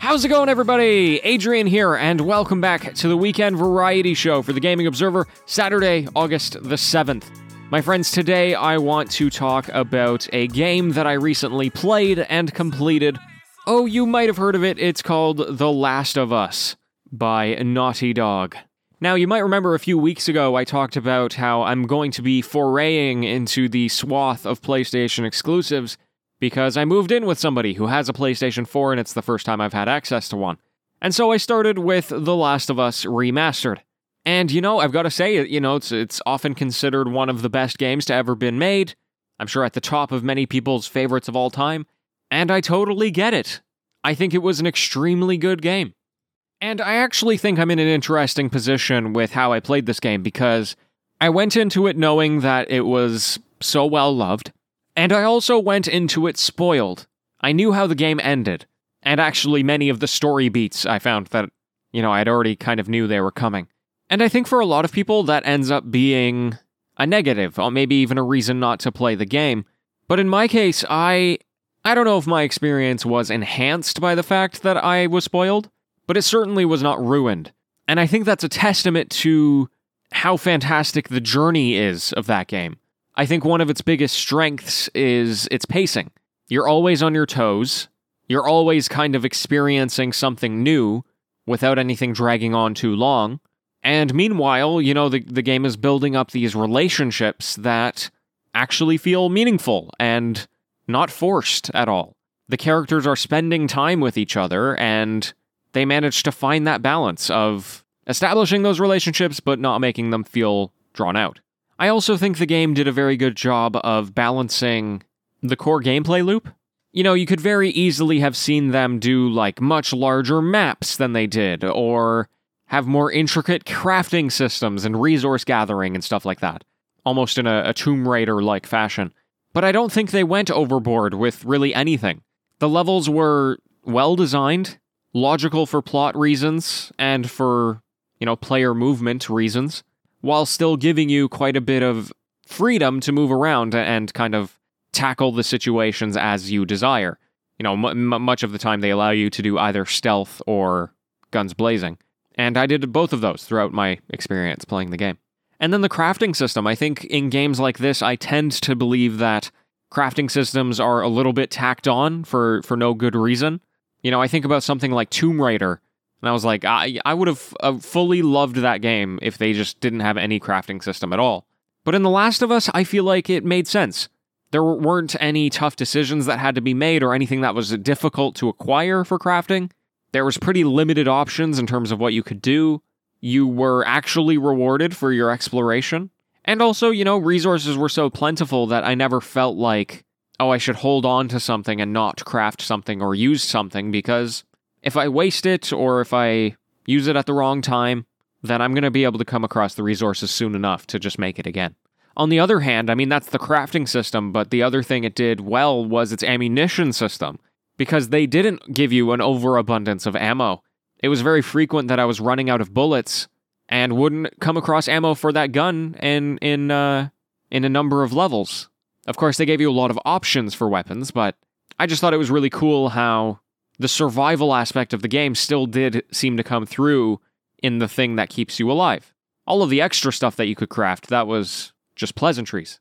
How's it going, everybody? Adrian here, and welcome back to the weekend variety show for the Gaming Observer, Saturday, August the 7th. My friends, today I want to talk about a game that I recently played and completed. Oh, you might have heard of it. It's called The Last of Us by Naughty Dog. Now, you might remember a few weeks ago I talked about how I'm going to be foraying into the swath of PlayStation exclusives because I moved in with somebody who has a PlayStation 4 and it's the first time I've had access to one. And so I started with The Last of Us Remastered. And you know, I've got to say, you know, it's it's often considered one of the best games to ever been made. I'm sure at the top of many people's favorites of all time, and I totally get it. I think it was an extremely good game. And I actually think I'm in an interesting position with how I played this game because I went into it knowing that it was so well loved. And I also went into it spoiled. I knew how the game ended, and actually many of the story beats I found that, you know, I'd already kind of knew they were coming. And I think for a lot of people, that ends up being a negative, or maybe even a reason not to play the game. But in my case, I. I don't know if my experience was enhanced by the fact that I was spoiled, but it certainly was not ruined. And I think that's a testament to how fantastic the journey is of that game. I think one of its biggest strengths is its pacing. You're always on your toes, you're always kind of experiencing something new without anything dragging on too long. And meanwhile, you know, the, the game is building up these relationships that actually feel meaningful and not forced at all. The characters are spending time with each other and they manage to find that balance of establishing those relationships but not making them feel drawn out. I also think the game did a very good job of balancing the core gameplay loop. You know, you could very easily have seen them do like much larger maps than they did, or have more intricate crafting systems and resource gathering and stuff like that, almost in a, a Tomb Raider like fashion. But I don't think they went overboard with really anything. The levels were well designed, logical for plot reasons, and for, you know, player movement reasons while still giving you quite a bit of freedom to move around and kind of tackle the situations as you desire. You know, m- much of the time they allow you to do either stealth or guns blazing. And I did both of those throughout my experience playing the game. And then the crafting system. I think in games like this, I tend to believe that crafting systems are a little bit tacked on for, for no good reason. You know, I think about something like Tomb Raider, and I was like, I, I would have uh, fully loved that game if they just didn't have any crafting system at all. But in The Last of Us, I feel like it made sense. There weren't any tough decisions that had to be made or anything that was difficult to acquire for crafting. There was pretty limited options in terms of what you could do. You were actually rewarded for your exploration. And also, you know, resources were so plentiful that I never felt like, oh, I should hold on to something and not craft something or use something because if I waste it or if I use it at the wrong time, then I'm going to be able to come across the resources soon enough to just make it again. On the other hand, I mean, that's the crafting system, but the other thing it did well was its ammunition system, because they didn't give you an overabundance of ammo. It was very frequent that I was running out of bullets and wouldn't come across ammo for that gun in in uh, in a number of levels. Of course, they gave you a lot of options for weapons, but I just thought it was really cool how the survival aspect of the game still did seem to come through in the thing that keeps you alive. All of the extra stuff that you could craft, that was just pleasantries.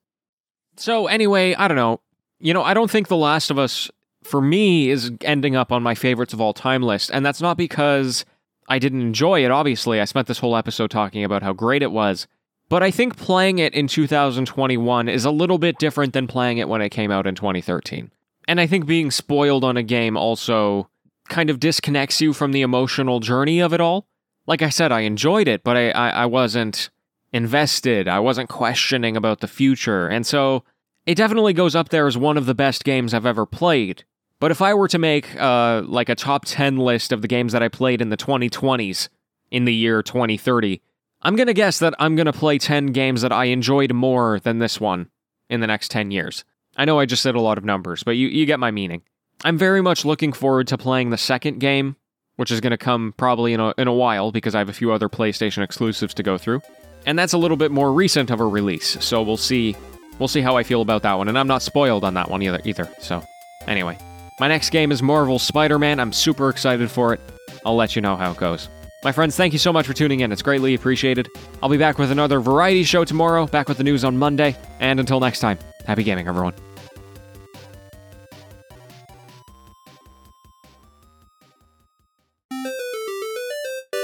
So, anyway, I don't know. You know, I don't think The Last of Us, for me, is ending up on my favorites of all time list. And that's not because I didn't enjoy it, obviously. I spent this whole episode talking about how great it was. But I think playing it in 2021 is a little bit different than playing it when it came out in 2013. And I think being spoiled on a game also kind of disconnects you from the emotional journey of it all. Like I said, I enjoyed it, but I, I, I wasn't invested. I wasn't questioning about the future. And so it definitely goes up there as one of the best games I've ever played. But if I were to make uh, like a top 10 list of the games that I played in the 2020s in the year 2030, I'm going to guess that I'm going to play 10 games that I enjoyed more than this one in the next 10 years. I know I just said a lot of numbers, but you, you get my meaning. I'm very much looking forward to playing the second game, which is going to come probably in a, in a while because I have a few other PlayStation exclusives to go through. And that's a little bit more recent of a release, so we'll see we'll see how I feel about that one. And I'm not spoiled on that one either either. So, anyway. My next game is Marvel Spider Man. I'm super excited for it. I'll let you know how it goes. My friends, thank you so much for tuning in. It's greatly appreciated. I'll be back with another variety show tomorrow, back with the news on Monday. And until next time, happy gaming, everyone.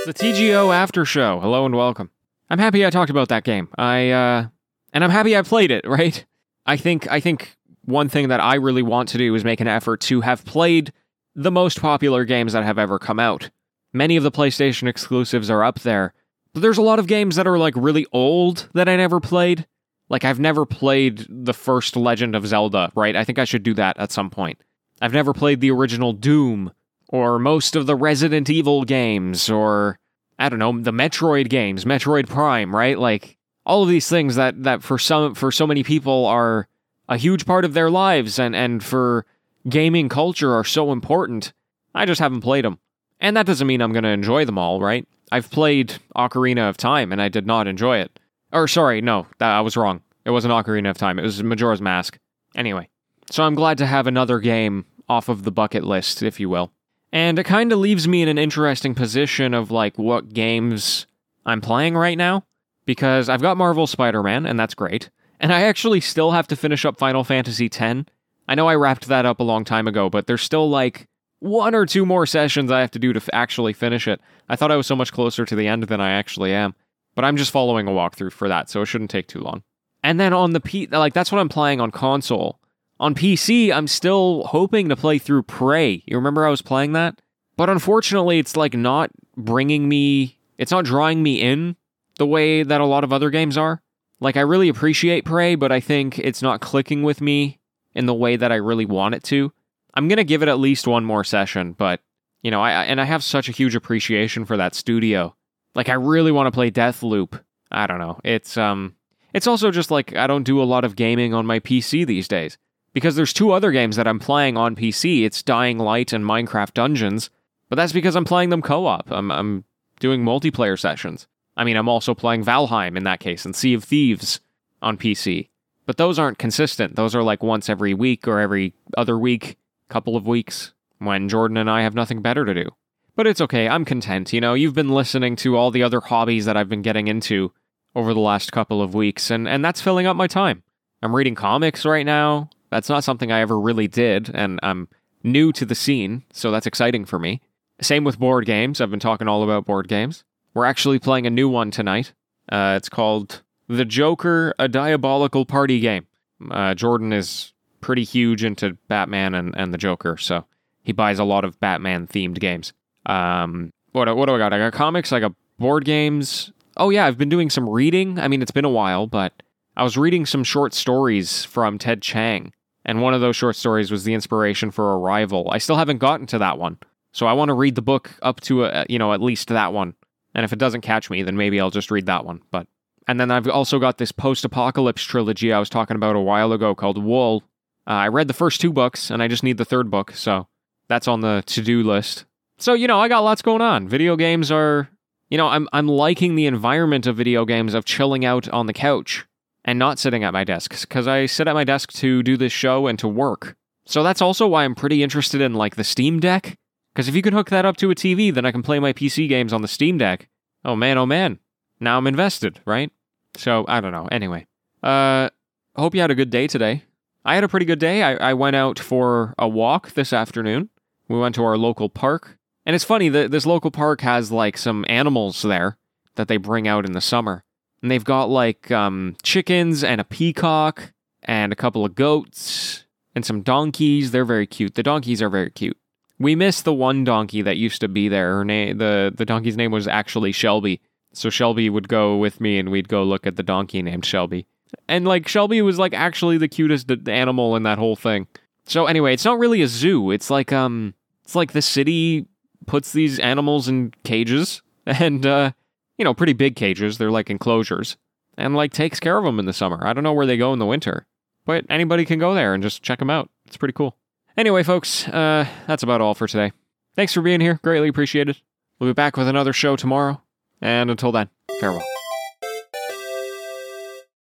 It's the TGO After Show. Hello and welcome. I'm happy I talked about that game. I, uh, and I'm happy I played it, right? I think, I think one thing that I really want to do is make an effort to have played the most popular games that have ever come out. Many of the PlayStation exclusives are up there, but there's a lot of games that are like really old that I never played. Like I've never played the first Legend of Zelda, right? I think I should do that at some point. I've never played the original Doom or most of the Resident Evil games or I don't know, the Metroid games, Metroid Prime, right? Like all of these things that that for some for so many people are a huge part of their lives and and for gaming culture are so important. I just haven't played them. And that doesn't mean I'm going to enjoy them all, right? I've played Ocarina of Time and I did not enjoy it. Or sorry, no, that, I was wrong. It wasn't Ocarina of Time. It was Majora's Mask. Anyway, so I'm glad to have another game off of the bucket list, if you will. And it kind of leaves me in an interesting position of like what games I'm playing right now because I've got Marvel Spider-Man and that's great. And I actually still have to finish up Final Fantasy X. I know I wrapped that up a long time ago, but there's still like one or two more sessions I have to do to f- actually finish it. I thought I was so much closer to the end than I actually am, but I'm just following a walkthrough for that, so it shouldn't take too long. And then on the P, like that's what I'm playing on console. On PC, I'm still hoping to play through Prey. You remember I was playing that? But unfortunately, it's like not bringing me, it's not drawing me in the way that a lot of other games are. Like, I really appreciate Prey, but I think it's not clicking with me in the way that I really want it to. I'm gonna give it at least one more session, but you know, I and I have such a huge appreciation for that studio. Like I really want to play Deathloop. I don't know. It's um it's also just like I don't do a lot of gaming on my PC these days. Because there's two other games that I'm playing on PC. It's Dying Light and Minecraft Dungeons, but that's because I'm playing them co-op. I'm I'm doing multiplayer sessions. I mean, I'm also playing Valheim in that case and Sea of Thieves on PC. But those aren't consistent. Those are like once every week or every other week couple of weeks when Jordan and I have nothing better to do. But it's okay, I'm content. You know, you've been listening to all the other hobbies that I've been getting into over the last couple of weeks, and, and that's filling up my time. I'm reading comics right now. That's not something I ever really did, and I'm new to the scene, so that's exciting for me. Same with board games. I've been talking all about board games. We're actually playing a new one tonight. Uh, it's called The Joker, a Diabolical Party Game. Uh, Jordan is pretty huge into Batman and, and the Joker, so he buys a lot of Batman themed games. Um, what what do I got? I got comics, I got board games. Oh yeah, I've been doing some reading. I mean, it's been a while, but I was reading some short stories from Ted Chiang, and one of those short stories was the inspiration for Arrival. I still haven't gotten to that one, so I want to read the book up to a, you know at least that one. And if it doesn't catch me, then maybe I'll just read that one. But and then I've also got this post-apocalypse trilogy I was talking about a while ago called Wool, uh, I read the first two books, and I just need the third book, so that's on the to-do list. So you know, I got lots going on. Video games are, you know, I'm I'm liking the environment of video games of chilling out on the couch and not sitting at my desk because I sit at my desk to do this show and to work. So that's also why I'm pretty interested in like the Steam Deck. Because if you can hook that up to a TV, then I can play my PC games on the Steam Deck. Oh man, oh man. Now I'm invested, right? So I don't know. Anyway, uh, hope you had a good day today. I had a pretty good day. I, I went out for a walk this afternoon. We went to our local park. And it's funny that this local park has like some animals there that they bring out in the summer. And they've got like um, chickens and a peacock and a couple of goats and some donkeys. They're very cute. The donkeys are very cute. We miss the one donkey that used to be there. Her name, the the donkey's name was actually Shelby. So Shelby would go with me, and we'd go look at the donkey named Shelby. And like Shelby was like actually the cutest animal in that whole thing. So anyway, it's not really a zoo. It's like um it's like the city puts these animals in cages and uh you know, pretty big cages. They're like enclosures and like takes care of them in the summer. I don't know where they go in the winter. But anybody can go there and just check them out. It's pretty cool. Anyway, folks, uh that's about all for today. Thanks for being here. Greatly appreciated. We'll be back with another show tomorrow. And until then, farewell.